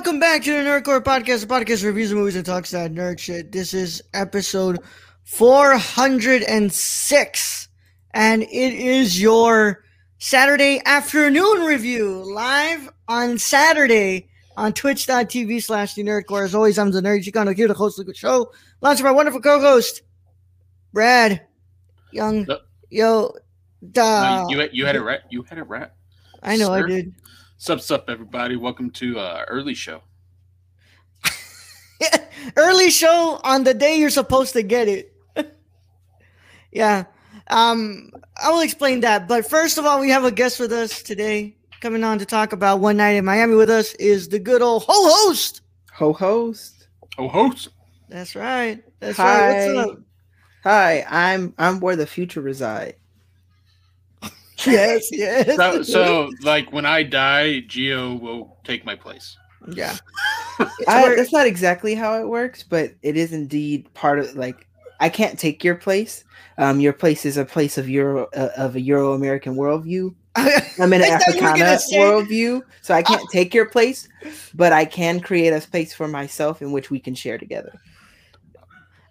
Welcome back to the Nerd Corps Podcast, the podcast reviews movies and talks that nerd shit. This is episode 406, and it is your Saturday afternoon review live on Saturday on twitch.tv slash the Nerd Corps. As always, I'm the Nerd Chicano here to host of the show. Lots of my wonderful co host, Brad, Young. Yo, da. No, you, you had it right. You had it right. I know I did. Sup, sup, everybody. Welcome to uh, early show. early show on the day you're supposed to get it. yeah. Um, I will explain that. But first of all, we have a guest with us today. Coming on to talk about One Night in Miami with us is the good old ho host. Ho host. Ho host. That's right. That's Hi. right. What's up? Hi, I'm I'm where the future reside. Yes, yes. So, so, like, when I die, Gio will take my place. yeah. I, that's not exactly how it works, but it is indeed part of like I can't take your place. Um, your place is a place of Euro uh, of a Euro American worldview. I'm in an I thought you were gonna Africana worldview, so I can't take your place, but I can create a space for myself in which we can share together.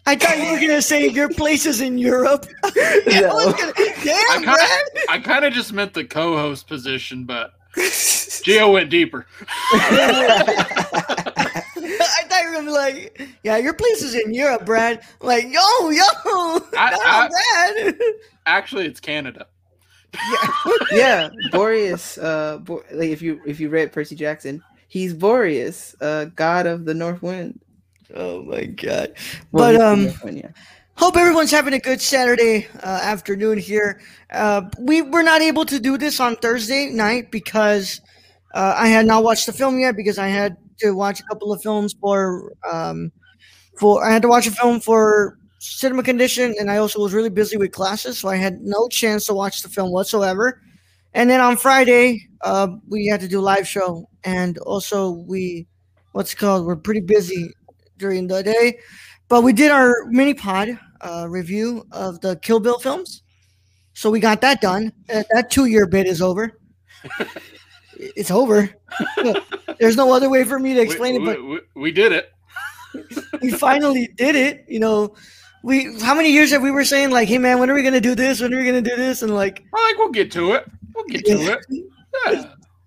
I thought you were gonna say your place is in Europe. I No. was gonna- I Damn, kind Brad. of, I kind of just meant the co-host position, but Gio went deeper. I thought you were gonna be like, yeah, your place is in Europe, Brad. Like, yo, yo, I- no, Brad. Actually, it's Canada. yeah, Boreas. Uh, Bo- like if you if you read Percy Jackson, he's Boreas, uh, god of the North Wind. Oh my god. Well, But um yeah. hope everyone's having a good Saturday uh, afternoon here. Uh we were not able to do this on Thursday night because uh, I had not watched the film yet because I had to watch a couple of films for um for I had to watch a film for cinema condition and I also was really busy with classes so I had no chance to watch the film whatsoever. And then on Friday, uh, we had to do a live show and also we what's it called we're pretty busy during the day. But we did our mini pod uh, review of the Kill Bill films. So we got that done. Uh, that two year bit is over. it's over. There's no other way for me to explain we, it, but we, we, we did it. we finally did it. You know, we how many years have we were saying like, hey man, when are we gonna do this? When are we gonna do this? And like, like we'll get to it. We'll get to it. Yeah.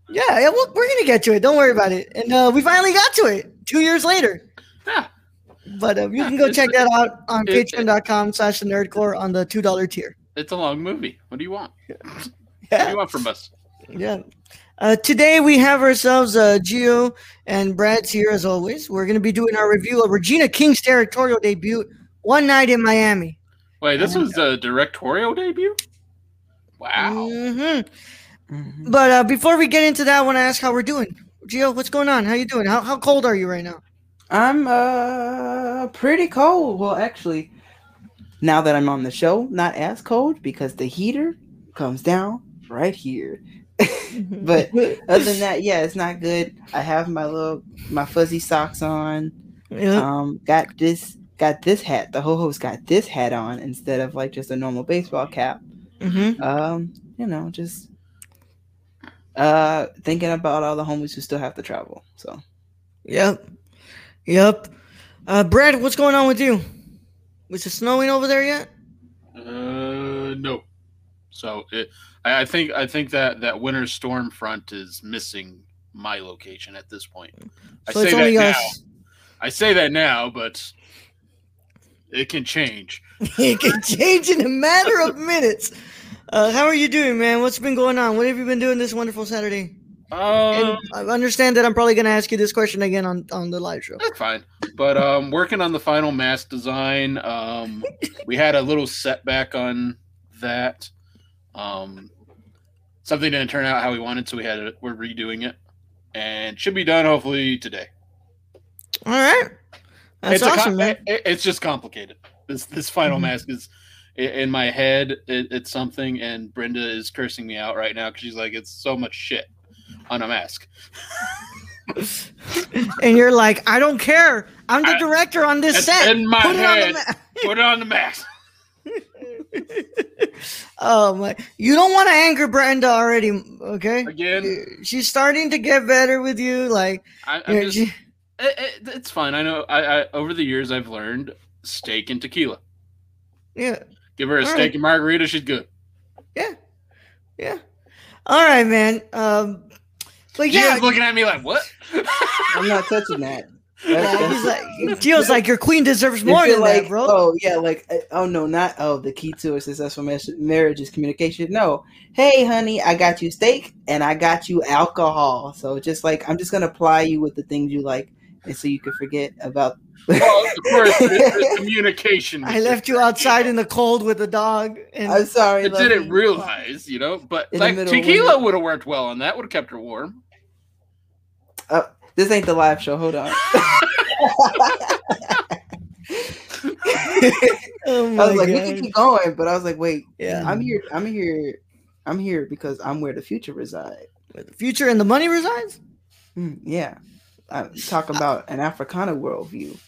yeah, yeah, we'll, we're gonna get to it. Don't worry about it. And uh, we finally got to it two years later. Yeah. But uh, you can go check that out on It- patreon.com slash the nerdcorps on the two dollar tier. It's a long movie. What do you want? What do you want from us? Yeah. Uh, today we have ourselves uh, Gio and Brad's here as always. We're going to be doing our review of Regina King's directorial debut, One Night in Miami. Wait, this was a directorial debut? Wow. hmm Mhm. But uh, before we get into that, I want to ask how we're doing. Gio, what's going on? How you doing? How, how cold are you right now? I'm uh pretty cold. Well, actually, now that I'm on the show, not as cold because the heater comes down right here. but other than that, yeah, it's not good. I have my little my fuzzy socks on. yeah. Um, got this got this hat. The ho ho's got this hat on instead of like just a normal baseball cap. hmm Um, you know, just uh thinking about all the homies who still have to travel. So Yep. Yep. Uh, Brad, what's going on with you? Was it snowing over there yet? Uh, no. So it, I, I think I think that that winter storm front is missing my location at this point. I say that now. us. I say that now, but it can change. it can change in a matter of minutes. Uh, how are you doing, man? What's been going on? What have you been doing this wonderful Saturday? And I understand that I'm probably going to ask you this question again on, on the live show. that's fine. But um, working on the final mask design. Um, we had a little setback on that. Um, something didn't turn out how we wanted, so we had it. We're redoing it, and should be done hopefully today. All right. That's it's awesome, com- man. it- it's just complicated. This this final Mhm. mask is in my head. It, it's something, and Brenda is cursing me out right now because she's like, "It's so much shit on a mask." And you're like, I don't care. I'm the I- director on this set. in my Put it on the head. ma- Put it on the mask. oh my! You don't want to anger Brenda already, okay? Again, She's starting to get better with you. Like, I, you know, just, she- it, it, it's fine. I know. I, I over the years I've learned steak and tequila. yeah, Give her a All steak right. and margarita, she's good. yeah, yeah. All right, man. Um, but She yeah, was looking at me like, "What?" I'm not touching that. yeah, That's- he's like, Gio's like, your queen deserves more you're than like, that, bro. Oh yeah, like uh, oh no, not oh the key to a successful marriage is communication. No, hey honey, I got you steak and I got you alcohol. So just like I'm just gonna ply you with the things you like, and so you can forget about. Well, of course, there's, there's communication. I left you outside in the cold with the dog, and I'm sorry. I didn't lovey. realize, you know, but In like middle tequila would have worked well on that. Would have kept her warm. This ain't the live show. Hold on. oh I was like, we can keep going, but I was like, wait, yeah. I'm here. I'm here. I'm here because I'm where the future resides. Where the future and the money resides. Mm, yeah, I talk about an Africana worldview.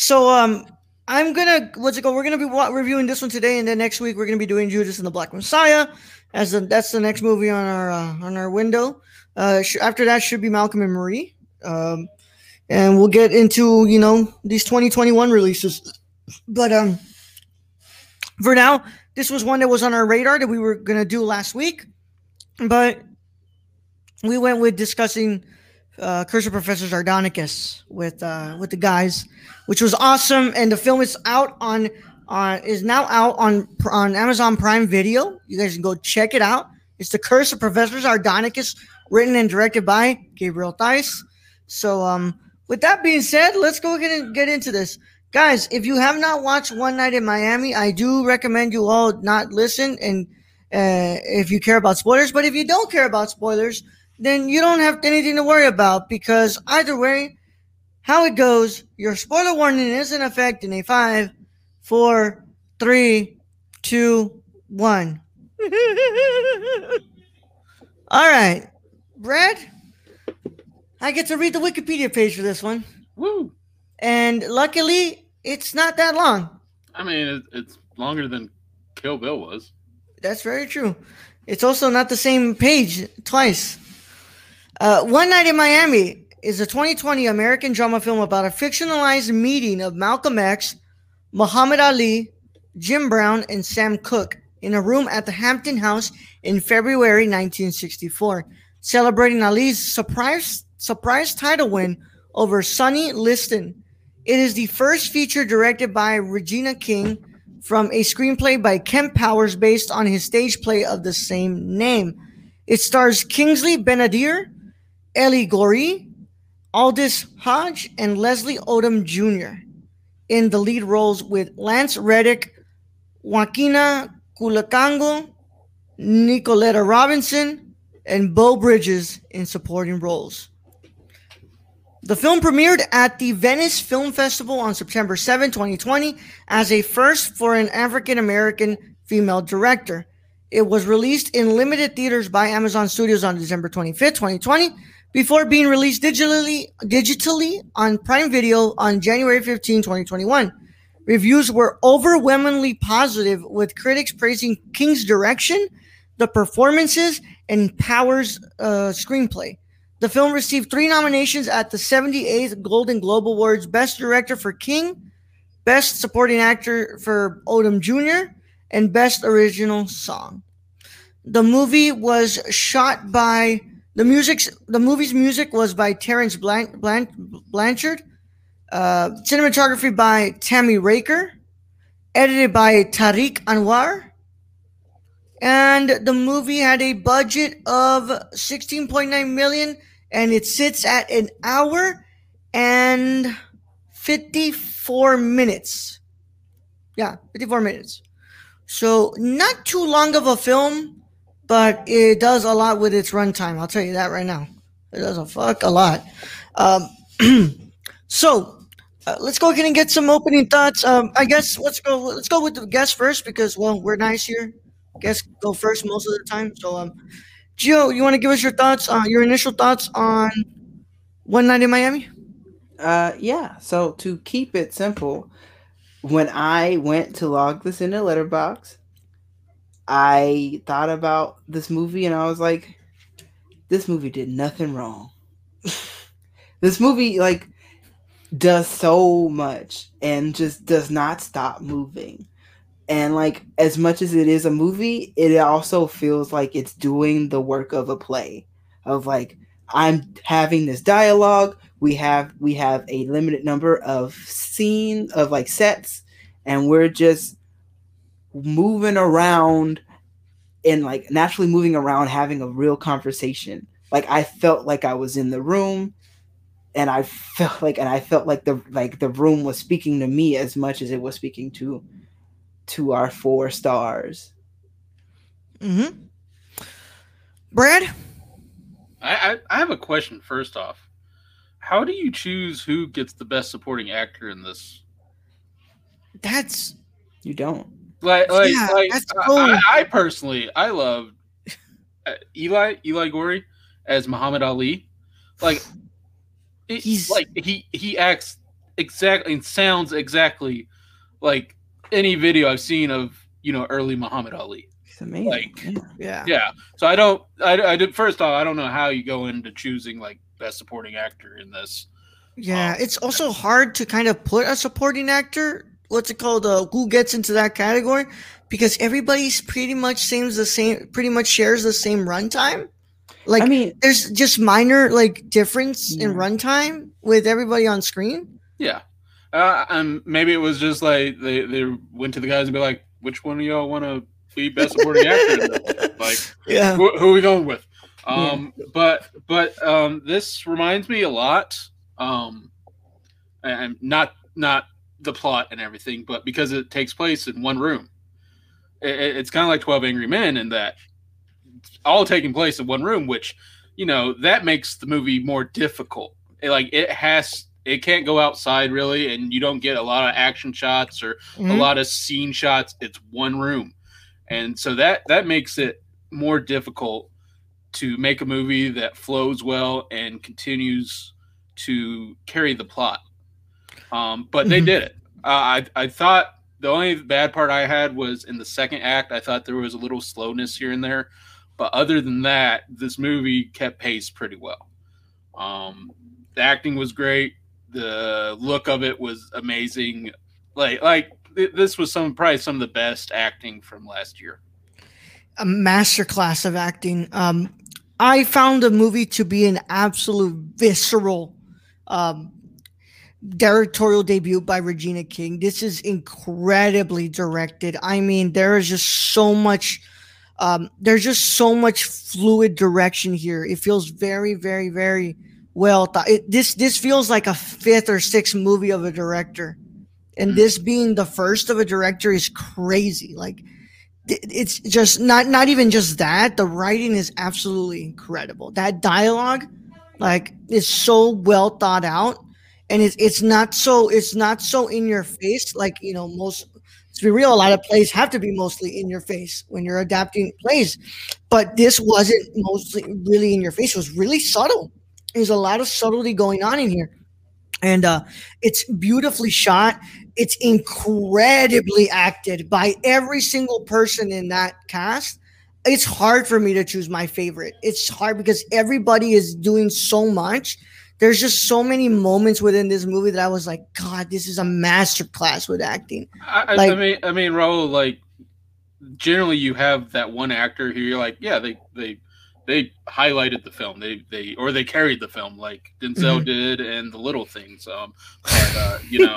So um, I'm gonna what's it called? We're gonna be reviewing this one today, and then next week we're gonna be doing Judas and the Black Messiah. As the, that's the next movie on our uh, on our window. Uh, sh- after that should be Malcolm and Marie. Um, and we'll get into you know these 2021 releases. But um, for now, this was one that was on our radar that we were gonna do last week, but we went with discussing uh, Curse of Professor Sardonicus with uh, with the guys which was awesome. And the film is out on on is now out on on Amazon Prime Video. You guys can go check it out. It's the Curse of Professor Sardonicus, written and directed by Gabriel Theiss. So, um, with that being said, let's go get in, get into this, guys. If you have not watched One Night in Miami, I do recommend you all not listen. And uh, if you care about spoilers, but if you don't care about spoilers, then you don't have anything to worry about because either way, how it goes, your spoiler warning is in effect in a five, four, three, two, one. All right, Brad, I get to read the Wikipedia page for this one, Woo! and luckily, it's not that long. I mean, it's longer than Kill Bill was. That's very true. It's also not the same page twice. Uh, One Night in Miami is a 2020 American drama film about a fictionalized meeting of Malcolm X, Muhammad Ali, Jim Brown, and Sam Cooke in a room at the Hampton House in February 1964, celebrating Ali's surprise surprise title win over Sonny Liston. It is the first feature directed by Regina King from a screenplay by Kemp Powers based on his stage play of the same name. It stars Kingsley Ben-Adir, Eli Goree, Aldis Hodge, and Leslie Odom Jr. in the lead roles with Lance Reddick, Joaquina Kalukango, Nicolette Robinson, and Beau Bridges in supporting roles. The film premiered at the Venice Film Festival on September 7, 2020, as a first for an African American female director. It was released in limited theaters by Amazon Studios on December 25, 2020, before being released digitally digitally on Prime Video on January 15, 2021. Reviews were overwhelmingly positive, with critics praising King's direction, the performances, and Powers' uh, screenplay. The film received three nominations at the 78th Golden Globe Awards Best Director for King, Best Supporting Actor for Odom Jr., and Best Original Song. The movie was shot by the music's the movie's music was by Terrence Blan- Blan- Blanchard, uh, cinematography by Tami Reiker, edited by Tariq Anwar, and the movie had a budget of 16.9 million and it sits at an hour and 54 minutes. Yeah, 54 minutes. So not too long of a film, but it does a lot with its runtime. I'll tell you that right now. It does a fuck a lot. Um, so uh, let's go ahead and get some opening thoughts. Um, I guess let's go. Let's go with the guest first because well, we're nice here. Guests go first most of the time. So, um, Gio, you want to give us your thoughts? Uh, your initial thoughts on One Night in Miami? Uh, yeah. So to keep it simple, when I went to log this in into Letterboxd, I thought about this movie and I was like, this movie did nothing wrong. this movie like does so much and just does not stop moving. And like as much as it is a movie, it also feels like it's doing the work of a play. Of like I'm having this dialogue, we have we have a limited number of scene of like sets and we're just moving around and like naturally moving around having a real conversation. Like i felt like i was in the room and i felt like and i felt like the like the room was speaking to me as much as it was speaking to to our four stars. Mm-hmm. Brad? I, I i have a question first off. How do you choose who gets the best supporting actor in this? That's you don't like like, yeah, like. I, I, personally i love uh, eli eli goree as muhammad ali. Like it, he's like he he acts exactly and sounds exactly like any video i've seen of you know early muhammad ali. It's amazing. Like yeah. yeah. So i don't i, I did first off i don't know how you go into choosing like best supporting actor in this. Yeah um, it's also hard to kind of put a supporting actor what's it called? Uh, who gets into that category? Because everybody's pretty much seems the same, pretty much shares the same runtime. Like, I mean, there's just minor like difference yeah. in runtime with everybody on screen. Yeah, uh, and maybe it was just like they they went to the guys and be like, which one of y'all want to be best supporting actor? like, yeah, who, who, are we going with? Um, yeah. but but um, this reminds me a lot. Um, and not not the plot and everything, but because it takes place in one room. It, it's kind of like 12 Angry Men in that all taking place in one room, which, you know, that makes the movie more difficult. It, like it has, it can't go outside really, and you don't get a lot of action shots or mm-hmm. a lot of scene shots. It's one room. And so that, that makes it more difficult to make a movie that flows well and continues to carry the plot. Um, but they mm-hmm. did it. Uh, I I thought the only bad part I had was in the second act. I thought there was a little slowness here and there, but other than that, this movie kept pace pretty well. Um, the acting was great. The look of it was amazing. Like like this was some probably some of the best acting from last year. A masterclass of acting. Um, I found the movie to be an absolute visceral um, directorial debut by Regina King. This is incredibly directed. I mean, there is just so much. Um, there's just so much fluid direction here. It feels very, very, very well thought. It, this this feels like a fifth or sixth movie of a director, and this being the first of a director is crazy. Like, it's just not not even just that. The writing is absolutely incredible. That dialogue, like, is so well thought out and it's it's not so it's not so in your face like you know most to be real a lot of plays have to be mostly in your face when you're adapting plays. But this wasn't mostly really in your face. It was really subtle. There's a lot of subtlety going on in here. And uh it's beautifully shot. It's incredibly acted by every single person in that cast. It's hard for me to choose my favorite. It's hard because everybody is doing so much there's just so many moments within this movie that I was like, God, this is a masterclass with acting. I, like, I mean, I mean, Raul, like generally you have that one actor who you're like, yeah, they they they highlighted the film, they they or they carried the film like Denzel mm-hmm. did and the little things. Um, but uh, you know,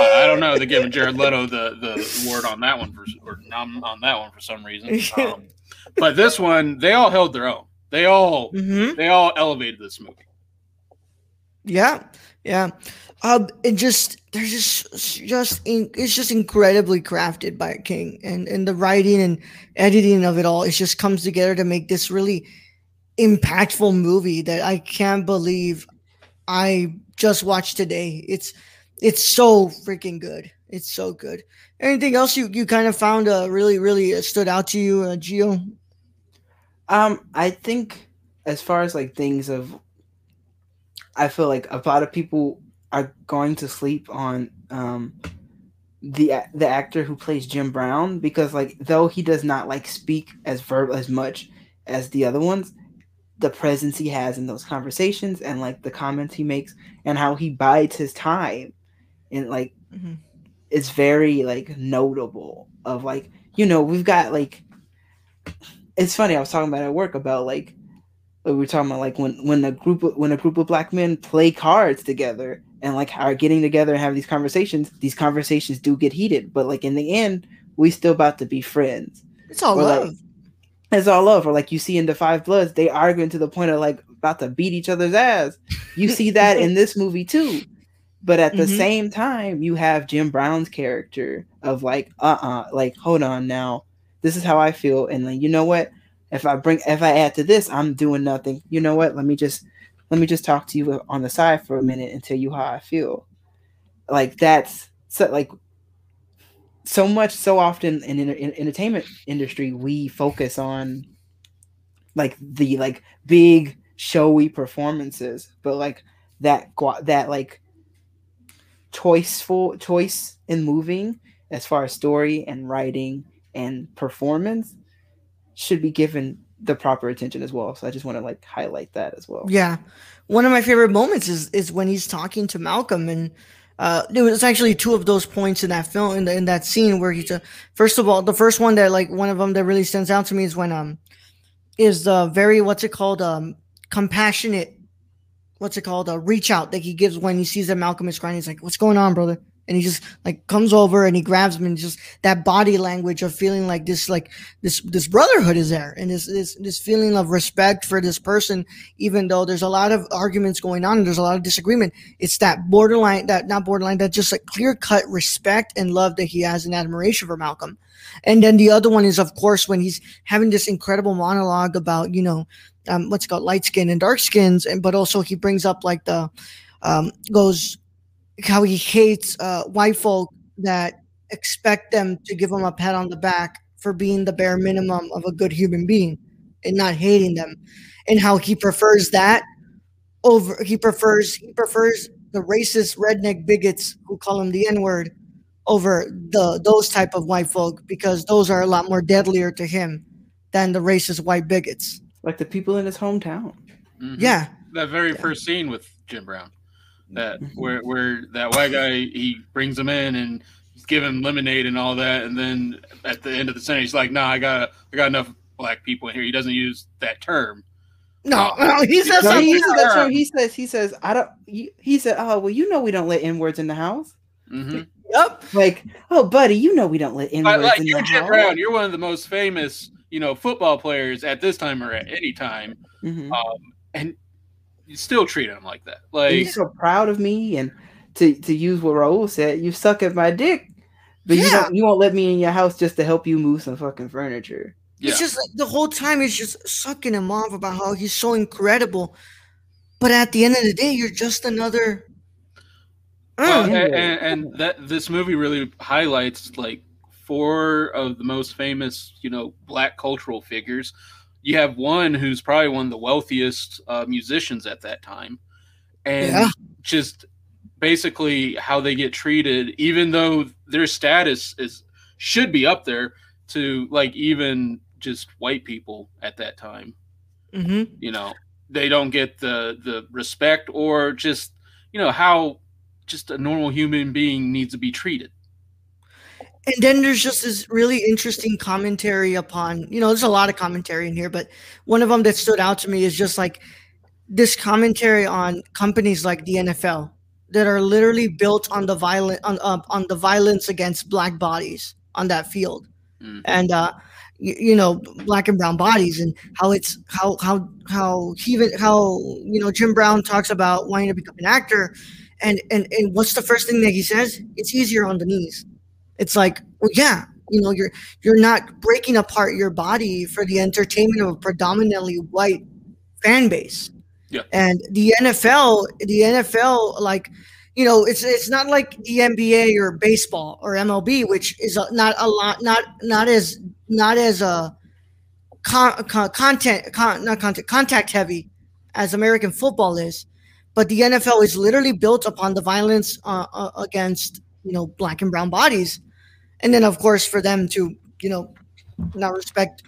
I, I, don't know. They're giving Jared Leto the the award on that one for or on that one for some reason. Um, but this one, they all held their own. They all mm-hmm. they all elevated this movie. Yeah, yeah. Um, and just there's just just in, it's just incredibly crafted by King, and and the writing and editing of it all, it just comes together to make this really impactful movie that I can't believe I just watched today. It's it's so freaking good. It's so good. Anything else you you kind of found uh, really really uh, stood out to you, uh, Gio? Um, I think as far as like things of, I feel like a lot of people are going to sleep on um the the actor who plays Jim Brown because like though he does not like speak as verb as much as the other ones, the presence he has in those conversations and like the comments he makes and how he bides his time and like mm-hmm. it's very like notable of like you know we've got like it's funny I was talking about at work about like we were talking about like when when a group of, when a group of black men play cards together and like are getting together and have these conversations these conversations do get heated. But like in the end we still about to be friends. It's all or love. like, it's all love. Or like you see in the five bloods they arguing to the point of like about to beat each other's ass. You see that in this movie too. But at the mm-hmm. same time you have jim brown's character of like uh-uh like hold on now. This is how i feel. And like you know what if i bring if i add to this i'm doing nothing you know what let me just let me just talk to you on the side for a minute and tell you how I feel. Like that's so like so much so often in, in, in entertainment industry we focus on like the like big showy performances, but like that that like choiceful choice in moving as far as story and writing and performance should be given the proper attention as well. So I just want to like highlight that as well. Yeah. One of my favorite moments is is when he's talking to Malcolm and uh it was actually two of those points in that film in, the, in that scene where he's uh, first of all the first one that like one of them that really stands out to me is when um is the very what's it called um compassionate what's it called a reach out that he gives when he sees that Malcolm is crying he's like what's going on brother and he just like comes over and he grabs him and just that body language of feeling like this like this this brotherhood is there and this this this feeling of respect for this person even though there's a lot of arguments going on and there's a lot of disagreement. It's that borderline that not borderline that just like clear cut respect and love that he has and admiration for Malcolm. And then the other one is of course when he's having this incredible monologue about you know um, what's called light skin and dark skins and but also he brings up like the um, goes how he hates uh, white folk that expect them to give him a pat on the back for being the bare minimum of a good human being and not hating them. And how he prefers that over he prefers he prefers the racist redneck bigots who call him the n-word over the those type of white folk because those are a lot more deadlier to him than the racist white bigots. Like the people in his hometown. Mm-hmm. yeah. That very yeah. first scene with jim brown that mm-hmm. where where that white guy he brings him in and he's giving lemonade and all that, and then at the end of the sentence he's like, "Nah, I got I got enough black people in here." He doesn't use that term. No, no, he says no, he uses that term. He says he says I don't. He, he said, "Oh well, you know we don't let n words in the house." Mm-hmm. Yep. Like, oh, buddy, you know we don't let n words like, in you're the Jim house. Brown. You're one of the most famous, you know, football players at this time or at any time. Mm-hmm. Um, and you still treat him like that. Like you're so proud of me, and to to use what Raul said, you suck at my dick, but yeah. you don't you won't let me in your house just to help you move some fucking furniture. Yeah. It's just like the whole time he's just sucking him off about how he's so incredible, but at the end of the day, you're just another. Well, and, and, and that this movie really highlights like four of the most famous, you know, black cultural figures you have one who's probably one of the wealthiest uh, musicians at that time, and yeah. just basically how they get treated, even though their status is should be up there to like even just white people at that time. Mm-hmm. You know, they don't get the the respect or just you know how just a normal human being needs to be treated and then there's just this really interesting commentary upon you know there's a lot of commentary in here but one of them that stood out to me is just like this commentary on companies like the NFL that are literally built on the violent on uh, on the violence against black bodies on that field mm-hmm. and uh you, you, know black and brown bodies and how it's how how how even how you know Jim Brown talks about wanting to become an actor And and and what's the first thing that he says? It's easier on the knees. It's like, well, yeah, you know, you're you're not breaking apart your body for the entertainment of a predominantly white fan base. Yeah. And the NFL, the NFL, like, you know, it's it's not like the NBA or baseball or MLB, which is not a lot, not not as not as a con, con, content, con, not content, contact heavy as American football is, but the NFL is literally built upon the violence uh, uh, against you know black and brown bodies, and then of course for them to you know not respect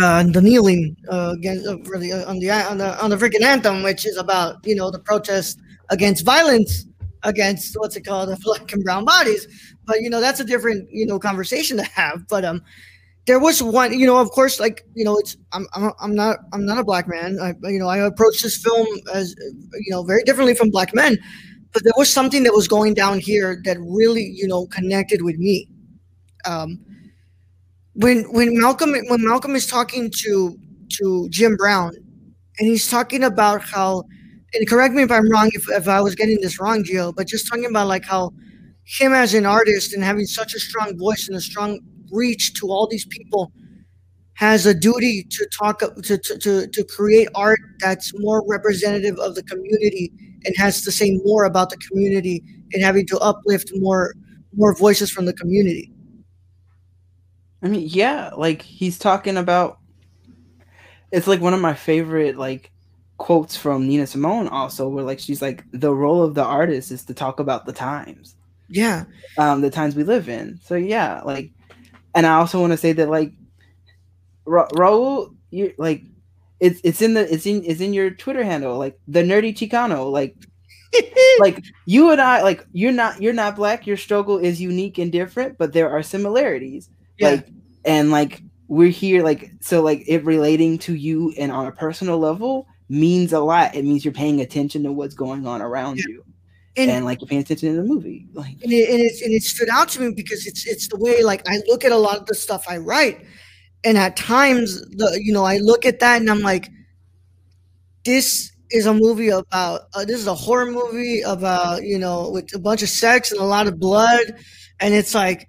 uh, the kneeling uh, against uh, really on the on the on the freaking anthem, which is about you know the protest against violence against what's it called the black and brown bodies. But you know that's a different you know conversation to have. But um, there was one, you know, of course, like you know, it's I'm I'm, I'm not I'm not a black man. I you know I approached this film as you know very differently from black men, but there was something that was going down here that really you know connected with me. Um, when when Malcolm when Malcolm is talking to to Jim Brown, and he's talking about how, and correct me if I'm wrong if, if I was getting this wrong, Gio, but just talking about like how him as an artist and having such a strong voice and a strong reach to all these people has a duty to talk to, to, to, to create art that's more representative of the community and has to say more about the community and having to uplift more more voices from the community I mean, yeah, like he's talking about. It's like one of my favorite like quotes from Nina Simone, also, where like she's like, the role of the artist is to talk about the times, yeah um, the times we live in. So yeah, like, and I also want to say that like, Ra- Raul, you like, it's it's in the it's in it's in your Twitter handle, like the nerdy Chicano, like. like you and I, like you're not you're not black. Your struggle is unique and different, but there are similarities Yeah. like and like we're here like so like it relating to you and on a personal level means a lot it means you're paying attention to what's going on around Yeah. you and, and like you're paying attention to the movie like and, it, and, it, and it stood out to me because it's it's the way like I look at a lot of the stuff I write, and at times the you know I look at that and I'm like, this is a movie about uh, this is a horror movie about you know with a bunch of sex and a lot of blood, and it's like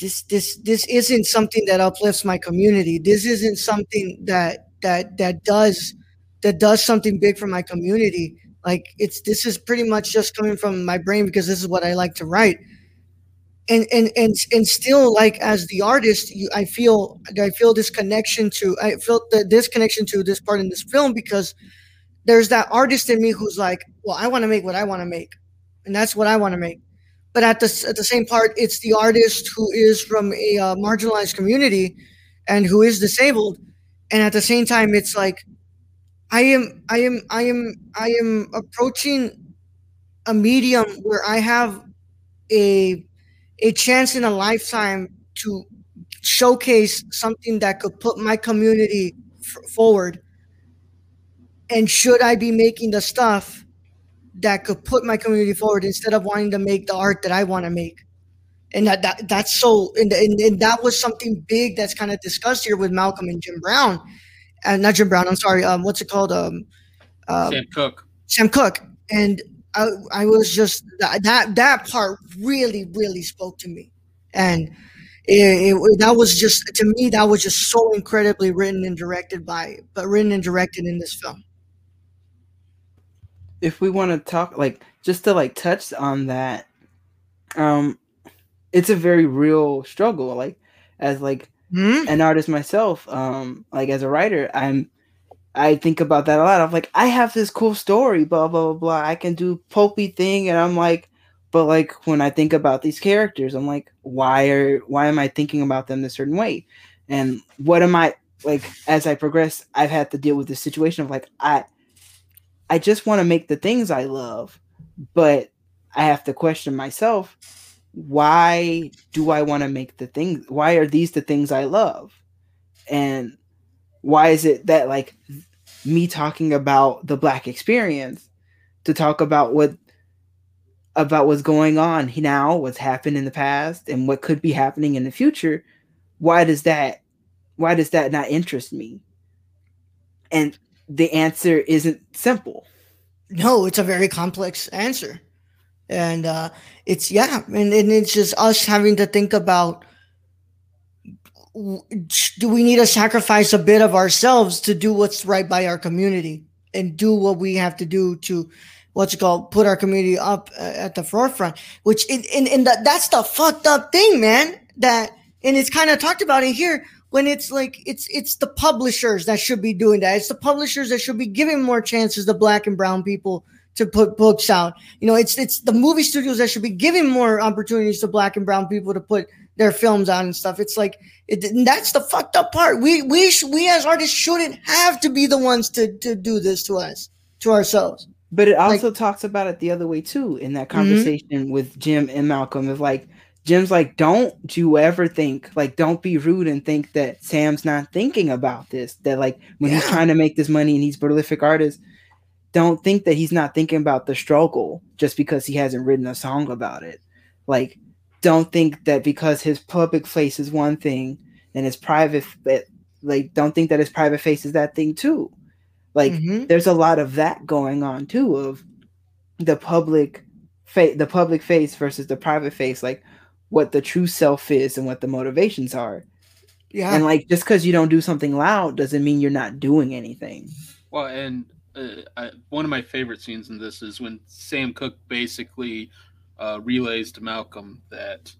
this this this isn't something that uplifts my community. This isn't something that that that does that does something big for my community. Like it's this is pretty much just coming from my brain because this is what i like to write. And and and, and still like as the artist you, i feel i feel this connection to i felt the, this connection to this part in this film because there's that artist in me who's like well i want to make what i want to make. And that's what i want to make but at the, at the same part it's the artist who is from a uh, marginalized community and who is disabled and at the same time it's like I am I am I am I am approaching a medium where I have a a chance in a lifetime to showcase something that could put my community f- forward. And should I be making the stuff that could put my community forward instead of wanting to make the art that I want to make? And that, that that's so and, and, and that was something big that's kind of discussed here with Malcolm and Jim Brown and not Jim Brown. I'm sorry. Um, what's it called? Um, uh, Sam Cooke. Sam Cooke. And I, I was just that that that part really really spoke to me, and it, it, that was just to me that was just so incredibly written and directed by, but written and directed in this film. If we want to talk like just to like touch on that um it's a very real struggle like as like Hmm? an artist myself um like as a writer i'm i think about that a lot. I'm like i have this cool story blah blah blah blah. I can do pulpy thing and i'm like but like when i think about these characters i'm like why are why am i thinking about them this certain way? And what am i like as i progress i've had to deal with this situation of like i i just want to make the things i love but i have to question myself why do I want to make the things? Why are these the things I love? And why is it that like me talking about the black experience to talk about what about what's going on now, what's happened in the past, and what could be happening in the future? Why does that? Why does that not interest me? And the answer isn't simple. no, it's a very complex answer. And uh, it's, yeah, and, and it's just us having to think about do we need to sacrifice a bit of ourselves to do what's right by our community and do what we have to do to what's it called put our community up uh, at the forefront which in in, in the, that's the fucked up thing man that and it's kind of talked about in here when it's like it's it's the publishers that should be doing that it's the publishers that should be giving more chances to black and brown people to put books out you know it's it's the movie studios that should be giving more opportunities to black and brown people to put their films out and stuff. It's like it, that's the fucked up part. We we sh- we as artists shouldn't have to be the ones to to do this to us to ourselves. But it also like, talks about it the other way too in that mm-hmm. conversation mm-hmm. with Jim and Malcolm of like Jim's like, don't you ever think like don't be rude and think that Sam's not thinking about this. That like when yeah. he's trying to make this money and he's prolific artist, don't think that he's not thinking about the struggle just because he hasn't written a song about it. Like don't think that because his public face is one thing and his private like don't think that his private face is that thing too like mm-hmm. there's a lot of that going on too of the public face the public face versus the private face like what the true self is and what the motivations are. Yeah. And like just because you don't do something loud doesn't mean you're not doing anything. Well and uh, I, one of my favorite scenes in this is when sam cooke basically uh, relays to Malcolm that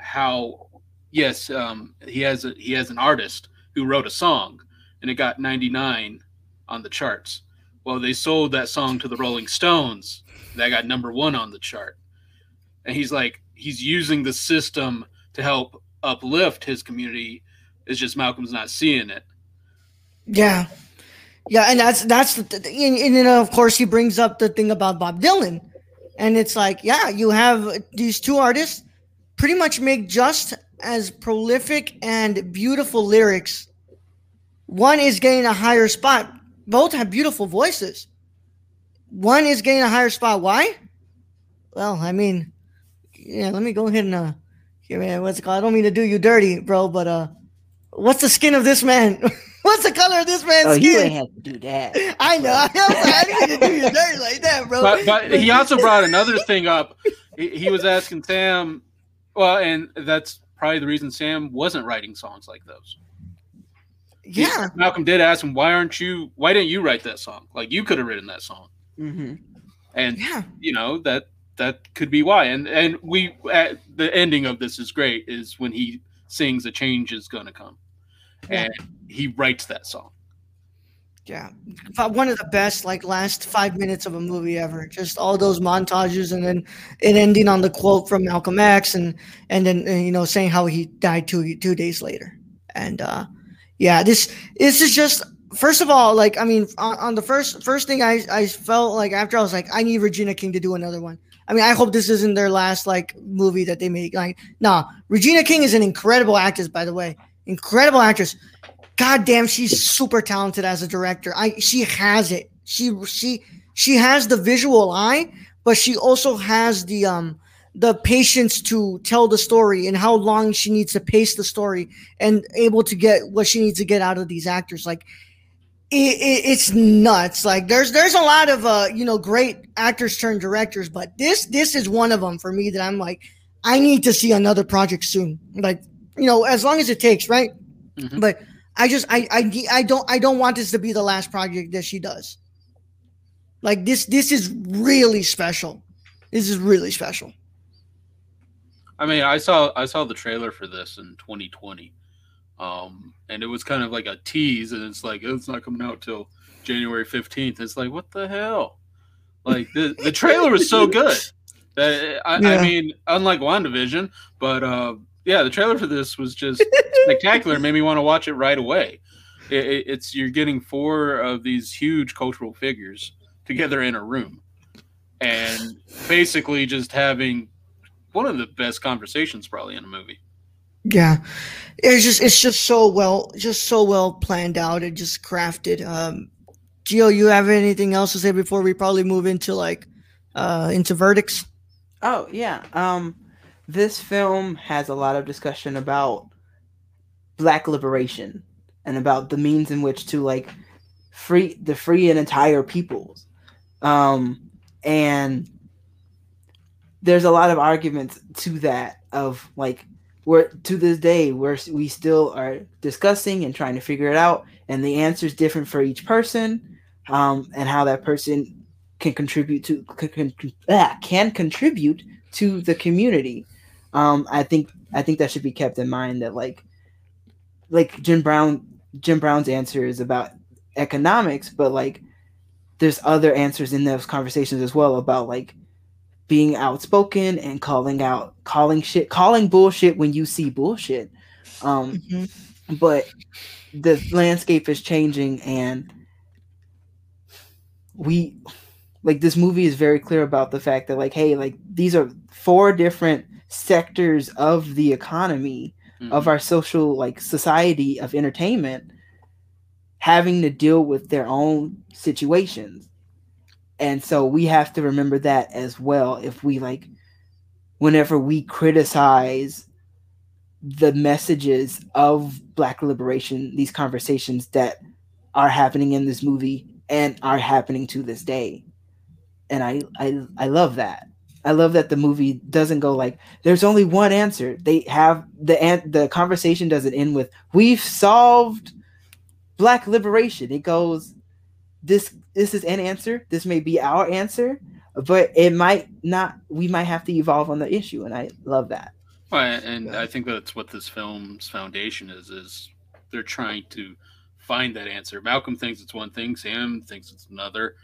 how yes um, he has a he has an artist who wrote a song and it got 99 on the charts. Well, they sold that song to the Rolling Stones. That got number one on the chart, and he's like he's using the system to help uplift his community. It's just Malcolm's not seeing it. Yeah. Yeah, and that's that's the, and, and then of course he brings up the thing about Bob Dylan and it's like, yeah, you have these two artists pretty much make just as prolific and beautiful lyrics. One is getting a higher spot. Both have beautiful voices. One is getting a higher spot. Why? Well, I mean, yeah, let me go ahead and uh here man, what's it called? I don't mean to do you dirty, bro, but uh what's the skin of this man? What's the color of this man's oh, skin? You ain't have to do that. I know. I, I didn't to do you dirty like that, bro. But, but he also brought another thing up. He, he was asking Sam, well, and that's probably the reason Sam wasn't writing songs like those. Yeah. He, Malcolm did ask him, why aren't you, why didn't you write that song? Like you could have written that song. Mm-hmm. And, yeah. you know, that, that could be why. And, and we, at the ending of this is great is when he sings a change is going to come and he writes that song. Yeah, one of the best like last five minutes of a movie ever. Just all those montages, and then it ending on the quote from Malcolm X, and and then you know saying how he died two two days later. And uh, yeah, this this is just first of all like I mean on, on the first first thing I I felt like after I was like I need Regina King to do another one. I mean, I hope this isn't their last like movie that they make. Like, nah, Regina King is an incredible actress, by the way incredible actress. God damn, she's super talented as a director. I she has it. She she she has the visual eye, but she also has the um the patience to tell the story and how long she needs to pace the story and able to get what she needs to get out of these actors. Like it, it, it's nuts. Like there's there's a lot of uh you know great actors turned directors, but this this is one of them for me that I'm like I need to see another project soon. Like you know, as long as it takes, right? Mm-hmm. But I just I, I I don't I don't want this to be the last project that she does. Like this this is really special. This is really special. I mean, I saw I saw the trailer for this in 2020. Um, and it was kind of like a tease and it's like it's not coming out till January 15th. It's like what the hell? Like the the trailer was so good. That I, yeah. I mean, unlike WandaVision, but uh yeah, the trailer for this was just spectacular. It made me want to watch it right away. It, it, it's you're getting four of these huge cultural figures together in a room, and basically just having one of the best conversations probably in a movie. Yeah, it's just it's just so well, just so well planned out and just crafted. Um, Gio, you have anything else to say before we probably move into like uh into verdicts? Oh yeah. Um this film has a lot of discussion about black liberation and about the means in which to like free the free and entire peoples Um, and there's a lot of arguments to that of like we're to this day we're we still are discussing and trying to figure it out and the answer is different for each person um, and how that person can contribute to can, ah, can contribute to the community. Um, i think i think that should be kept in mind that like like jim brown jim brown's answer is about economics but like there's other answers in those conversations as well about like being outspoken and calling out calling shit calling bullshit when you see bullshit um mm-hmm. but the landscape is changing and we like this movie is very clear about the fact that like hey like these are four different sectors of the economy mm-hmm. of our social like society of entertainment having to deal with their own situations and so we have to remember that as well if we like whenever we criticize the messages of black liberation these conversations that are happening in this movie and are happening to this day. And i i, I love that. I love that the movie doesn't go like there's only one answer. They have the the conversation doesn't end with we've solved black liberation. It goes this this is an answer. This may be our answer, but it might not. We might have to evolve on the issue, and I love that. Well, and I think that's what this film's foundation is. Is they're trying to find that answer. Malcolm thinks it's one thing. Sam thinks it's another.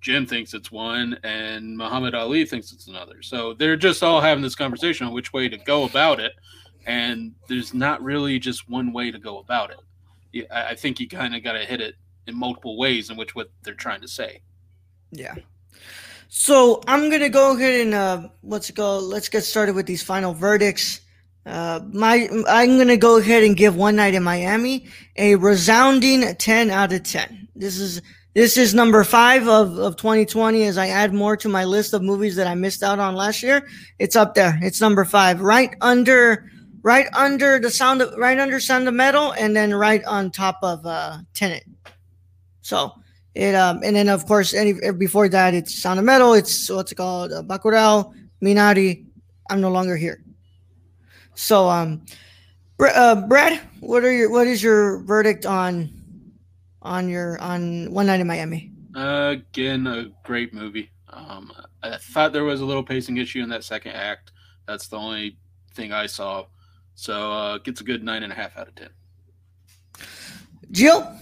Jim thinks it's one, and Muhammad Ali thinks it's another. So they're just all having this conversation on which way to go about it, and there's not really just one way to go about it. I think you kind of got to hit it in multiple ways in which what they're trying to say. Yeah. So I'm gonna go ahead and uh, let's go. Let's get started with these final verdicts. Uh, my I'm gonna go ahead and give One Night in Miami a resounding 10 out of 10. This is this is number five of, of 2020 as I add more to my list of movies that I missed out on last year. It's up there. It's number five, right under right under the sound of right under Sound of Metal, and then right on top of uh Tenet. So it um and then of course any before that it's Sound of Metal. It's what's it called uh, Bacurau, Minari. I'm no longer here. So um, uh, Brad, what are your what is your verdict on on your on One Night in Miami? Uh, again, a great movie. Um, I thought there was a little pacing issue in that second act. That's the only thing I saw. So uh, gets a good nine and a half out of ten. Gio.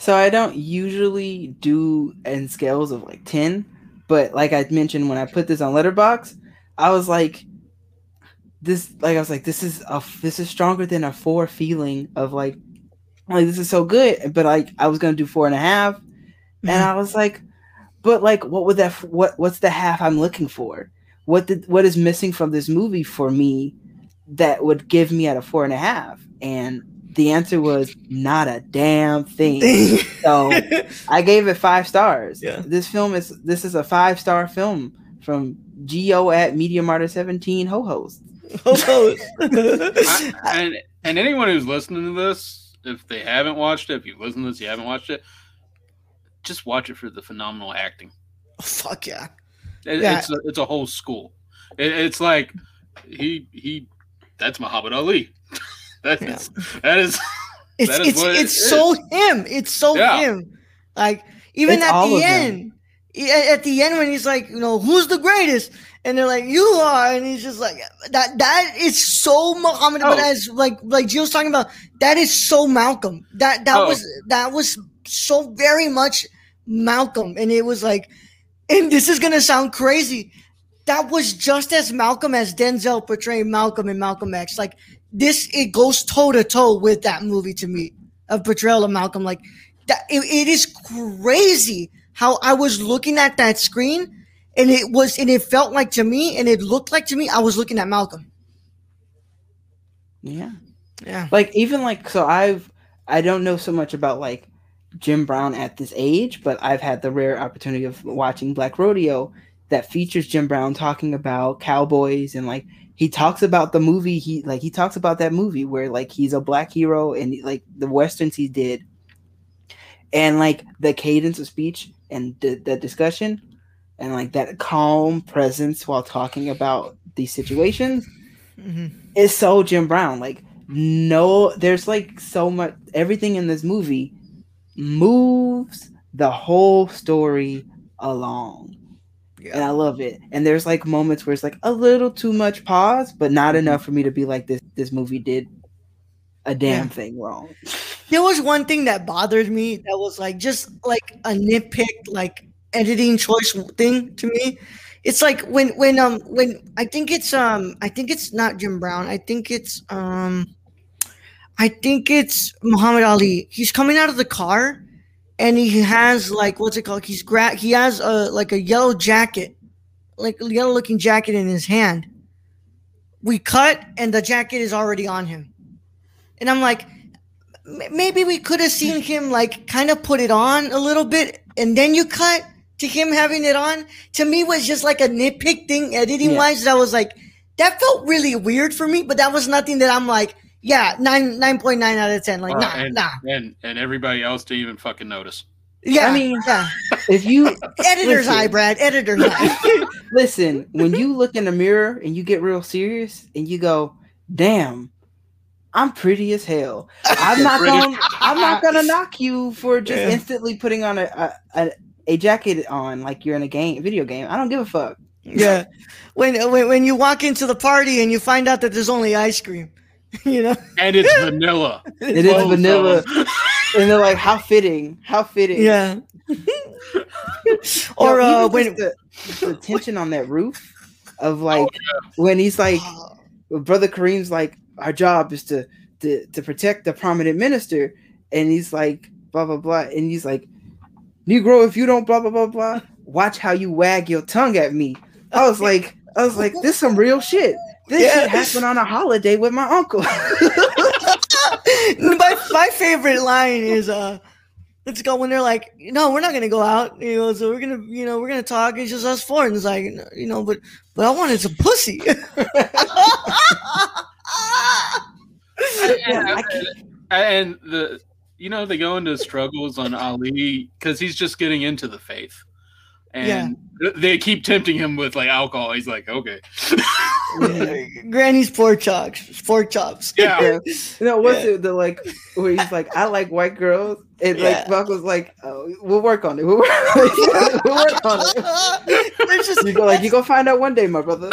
So I don't usually do in scales of like 10, but like I mentioned when I put this on Letterboxd, I was like this like I was like this is a this is stronger than a 4 feeling of like like this is so good, but like I was going to do four and a half, mm-hmm. and I was like but like what would that what what's the half I'm looking for? What did what is missing from this movie for me that would give me at a four and a half? And the answer was not a damn thing. so I gave it five stars. Yeah. This film is this is a five star film from Gio at Media Martyr 17 ho host. Ho and and anyone who's listening to this, if they haven't watched it, if you listen to this, you haven't watched it, just watch it for the phenomenal acting. Oh, fuck yeah. It, yeah. It's a, it's a whole school. It, it's like he he that's Muhammad Ali. That yeah. is that is it's that is it's, it's it so him. It's so yeah. him. Like even it's at the end, at the end when he's like, you know, who's the greatest? And they're like, you are, and he's just like that. That is so Muhammad, oh. but as like like Jill was talking about, that is so Malcolm. That that oh. was that was so very much Malcolm, and it was like, and this is gonna sound crazy. That was just as Malcolm as Denzel portraying Malcolm in Malcolm X. Like this it goes toe to toe with that movie to me of portrayal of Malcolm. Like that, it, it is crazy how I was looking at that screen and it was and it felt like to me and it looked like to me I was looking at Malcolm. Yeah. Yeah. Like even like so I've I don't know so much about like Jim Brown at this age, but I've had the rare opportunity of watching Black Rodeo that features Jim Brown talking about cowboys and like he talks about the movie he like he talks about that movie where like he's a black hero and like the westerns he did and like the cadence of speech and the, the discussion and like that calm presence while talking about these situations Mhm. is so Jim Brown. Like, no, there's like so much, everything in this movie moves the whole story along. And I love it. And there's like moments where it's like a little too much pause, but not enough for me to be like this. This movie did a damn Yeah. thing wrong. There was one thing that bothered me that was like just like a nitpick, like editing choice thing to me. It's like when when um when I think it's um I think it's not Jim Brown. I think it's um I think it's Muhammad Ali. He's coming out of the car and he has like what's it called? He's gra- he has a like a yellow jacket, like a yellow looking jacket in his hand. We cut and the jacket is already on him. And I'm like, m- maybe we could have seen him like kind of put it on a little bit and then you cut to him having it on to me was just like a nitpick thing editing Yeah. wise that was like that felt really weird for me but that was nothing that i'm like yeah 9 9.9 out of 10 like Uh, nah and, nah and and everybody else didn't even fucking notice. yeah I mean- yeah If you editor's Listen. eye brad editor's eye listen, when you look in the mirror and you get real serious and you go, damn, I'm pretty as hell. I'm not gonna I'm not gonna knock you for just Yeah. instantly putting on a, a, a a jacket on like you're in a game video game. I don't give a fuck. yeah when, when when you walk into the party and you find out that there's only ice cream you know? And it's vanilla. It is vanilla. And they're like, how fitting, how fitting. yeah. Yo, or uh when the, the tension on that roof of like when he's like brother Kareem's like our job is to to, to protect the prominent minister. And he's like blah blah blah. And he's like negro if you don't blah blah blah blah watch how you wag your tongue at me. I was like i was like this some real shit this Yeah. shit happened on a holiday with my uncle. My my favorite line is uh let's go when they're like no we're not gonna go out you know so we're gonna you know we're gonna talk. It's just us four and it's like you know but but i wanted some pussy. Yeah, I and the you know they go into struggles on Ali because he's just getting into the faith, and they keep tempting him with like alcohol. He's like, okay, granny's pork chops pork chops yeah, Yeah. no what's Yeah. it the like where he's like i like white girls and Yeah. like Buck was like oh, we'll work on it we'll work, we'll work on it There's just You go like you go find out one day, my brother.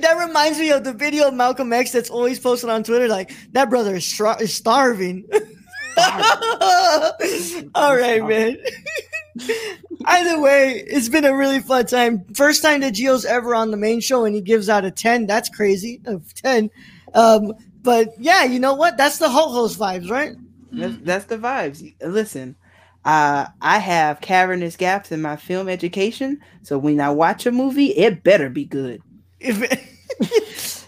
that reminds me of the video of Malcolm X that's always posted on Twitter. Like that brother is, stra- is starving. All right, man. Either way, it's been a really fun time. First time that Gio's ever on the main show, and he gives out a ten. That's crazy. Of ten. Um, but yeah, you know what? That's the ho host vibes, right? That's, that's the vibes. Listen, uh, I have cavernous gaps in my film education, so when I watch a movie, it better be good. If,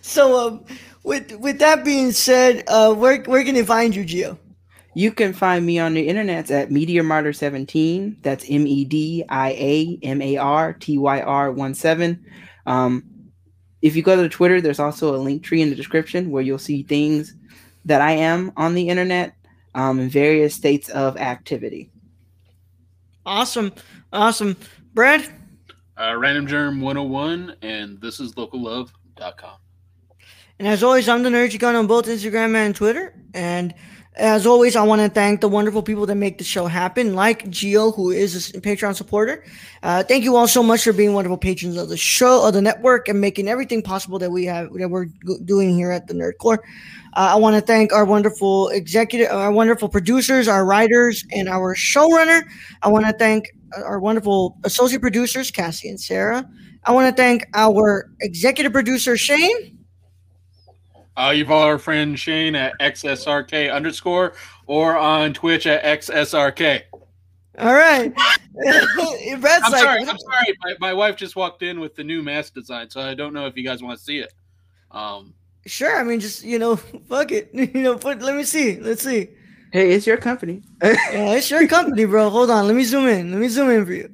so, um, with with that being said, uh, where where can they find you, Gio? You can find me on the internet at Media Martyr 17. That's M E D I A M A R T Y R 1 7. Um, if you go to Twitter, there's also a link tree in the description where you'll see things that I am on the internet um, in various states of activity. Awesome, awesome, Brad. uh, Random Germ 101, and this is locallove.com. And as always, I'm the Nerd Chicon on both Instagram and Twitter. And as always, I want to thank the wonderful people that make the show happen, like Gio, who is a Patreon supporter. Uh, thank you all so much for being wonderful patrons of the show, of the network, and making everything possible that we have that we're doing here at the Nerd Corps. Uh, I want to thank our wonderful executive, our wonderful producers, our writers, and our showrunner. I want to thank our wonderful associate producers, Cassie and Sarah. I want to thank our executive producer, Shane. Uh, you follow our friend Shane at XSRK underscore or on Twitch at XSRK. All right. I'm like, sorry. I'm sorry. My, my wife just walked in with the new mask design, so I don't know if you guys want to see it. Um, sure. I mean, just you know, fuck it. You know, put. Let me see. Let's see. Hey, it's your company. Yeah, it's your company, bro. Hold on. Let me zoom in. Let me zoom in for you.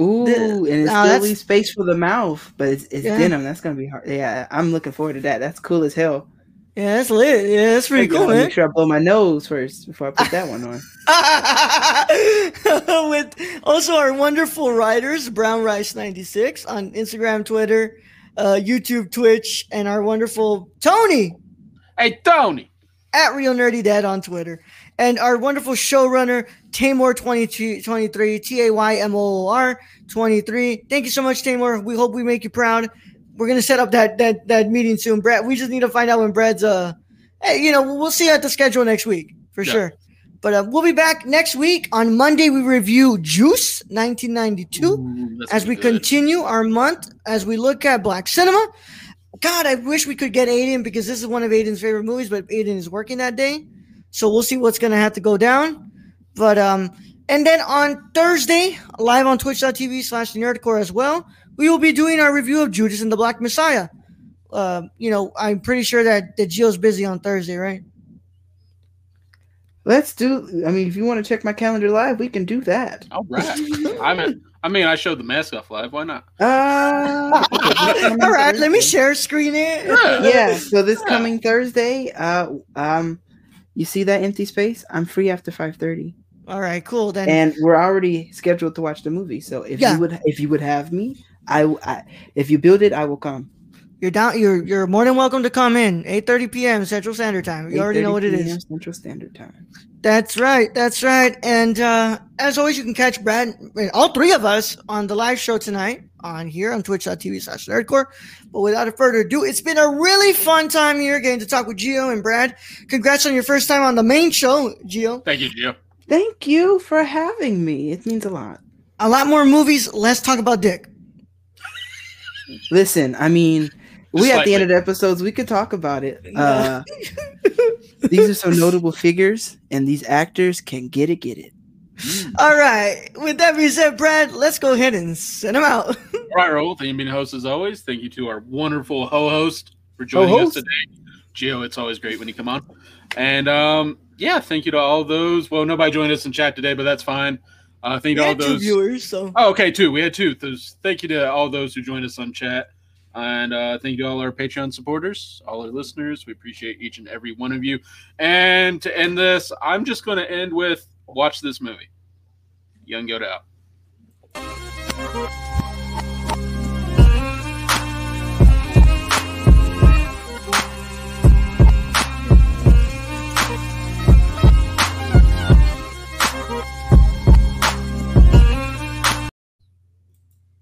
Ooh, The- and it now still that's- leaves space for the mouth, but it's, it's Yeah. denim. That's gonna be hard. Yeah, I'm looking forward to that. That's cool as hell. Yeah, that's lit. Yeah, that's pretty I cool, gotta man. Make sure I blow my nose first before I put that one on. With also our wonderful writers, Brown Rice 96 on Instagram, Twitter, uh, YouTube, Twitch, and our wonderful Tony Hey, Tony. At Real Nerdy Dad on Twitter. And our wonderful showrunner, Taymoor23, T A Y M O O R 23. Thank you so much, Taymoor. We hope we make you proud. We're gonna set up that that that meeting soon. Brad, we just need to find out when Brad's uh hey, you know, we'll see at the schedule next week for Yeah. sure. But uh, we'll be back next week. On Monday, we review Juice 1992 Ooh, as we good. continue our month as we look at black cinema. God, I wish we could get Aiden because this is one of Aiden's favorite movies, but Aiden is working that day. So we'll see what's gonna have to go down. But um, and then on Thursday, live on twitch.tv slash nerdcorps as well, we will be doing our review of Judas and the Black Messiah. Uh, you know, I'm pretty sure that, that Gio's busy on Thursday, right? Let's do. I mean, if you want to check my calendar live, we can do that. All right. I mean, I mean, I showed the mask off live. Why not? Uh, All right, let me share screen it. yeah. So this Yeah. coming Thursday, uh, um, you see that empty space? I'm free after five thirty, All right, cool. Then and we're already scheduled to watch the movie. So if Yeah. you would, if you would have me, I, I, if you build it, I will come. You're down. You're you're more than welcome to come in. 8:30 p.m. Central Standard Time. You already know what it is. Central Standard Time. That's right. That's right. And uh, as always, you can catch Brad, all three of us, on the live show tonight on here on Twitch.tv slash Nerdcorps. But without further ado, it's been a really fun time here getting to talk with Gio and Brad. Congrats on your first time on the main show, Gio. Thank you, Gio. Thank you for having me. It means a lot. A lot more movies. Let's talk about Dick. Listen, I mean, we Just at the end of the episodes, we could talk about it. Uh, these are some notable figures, and these actors can get it, get it. All right. With that being said, Brad, let's go ahead and send them out. All right, Raul. Thank you for being host as always. Thank you to our wonderful ho-host for joining us Ho-host? today. Gio, it's always great when you come on. And um, yeah, thank you to all those. Well, nobody joined us in chat today, but that's fine. Uh, thank you to all had two those. viewers, so Oh, okay, two. We had two. Those, thank you to all those who joined us on chat. And uh, thank you to all our Patreon supporters, all our listeners. We appreciate each and every one of you. And to end this, I'm just going to end with watch this movie. Young Yoda out.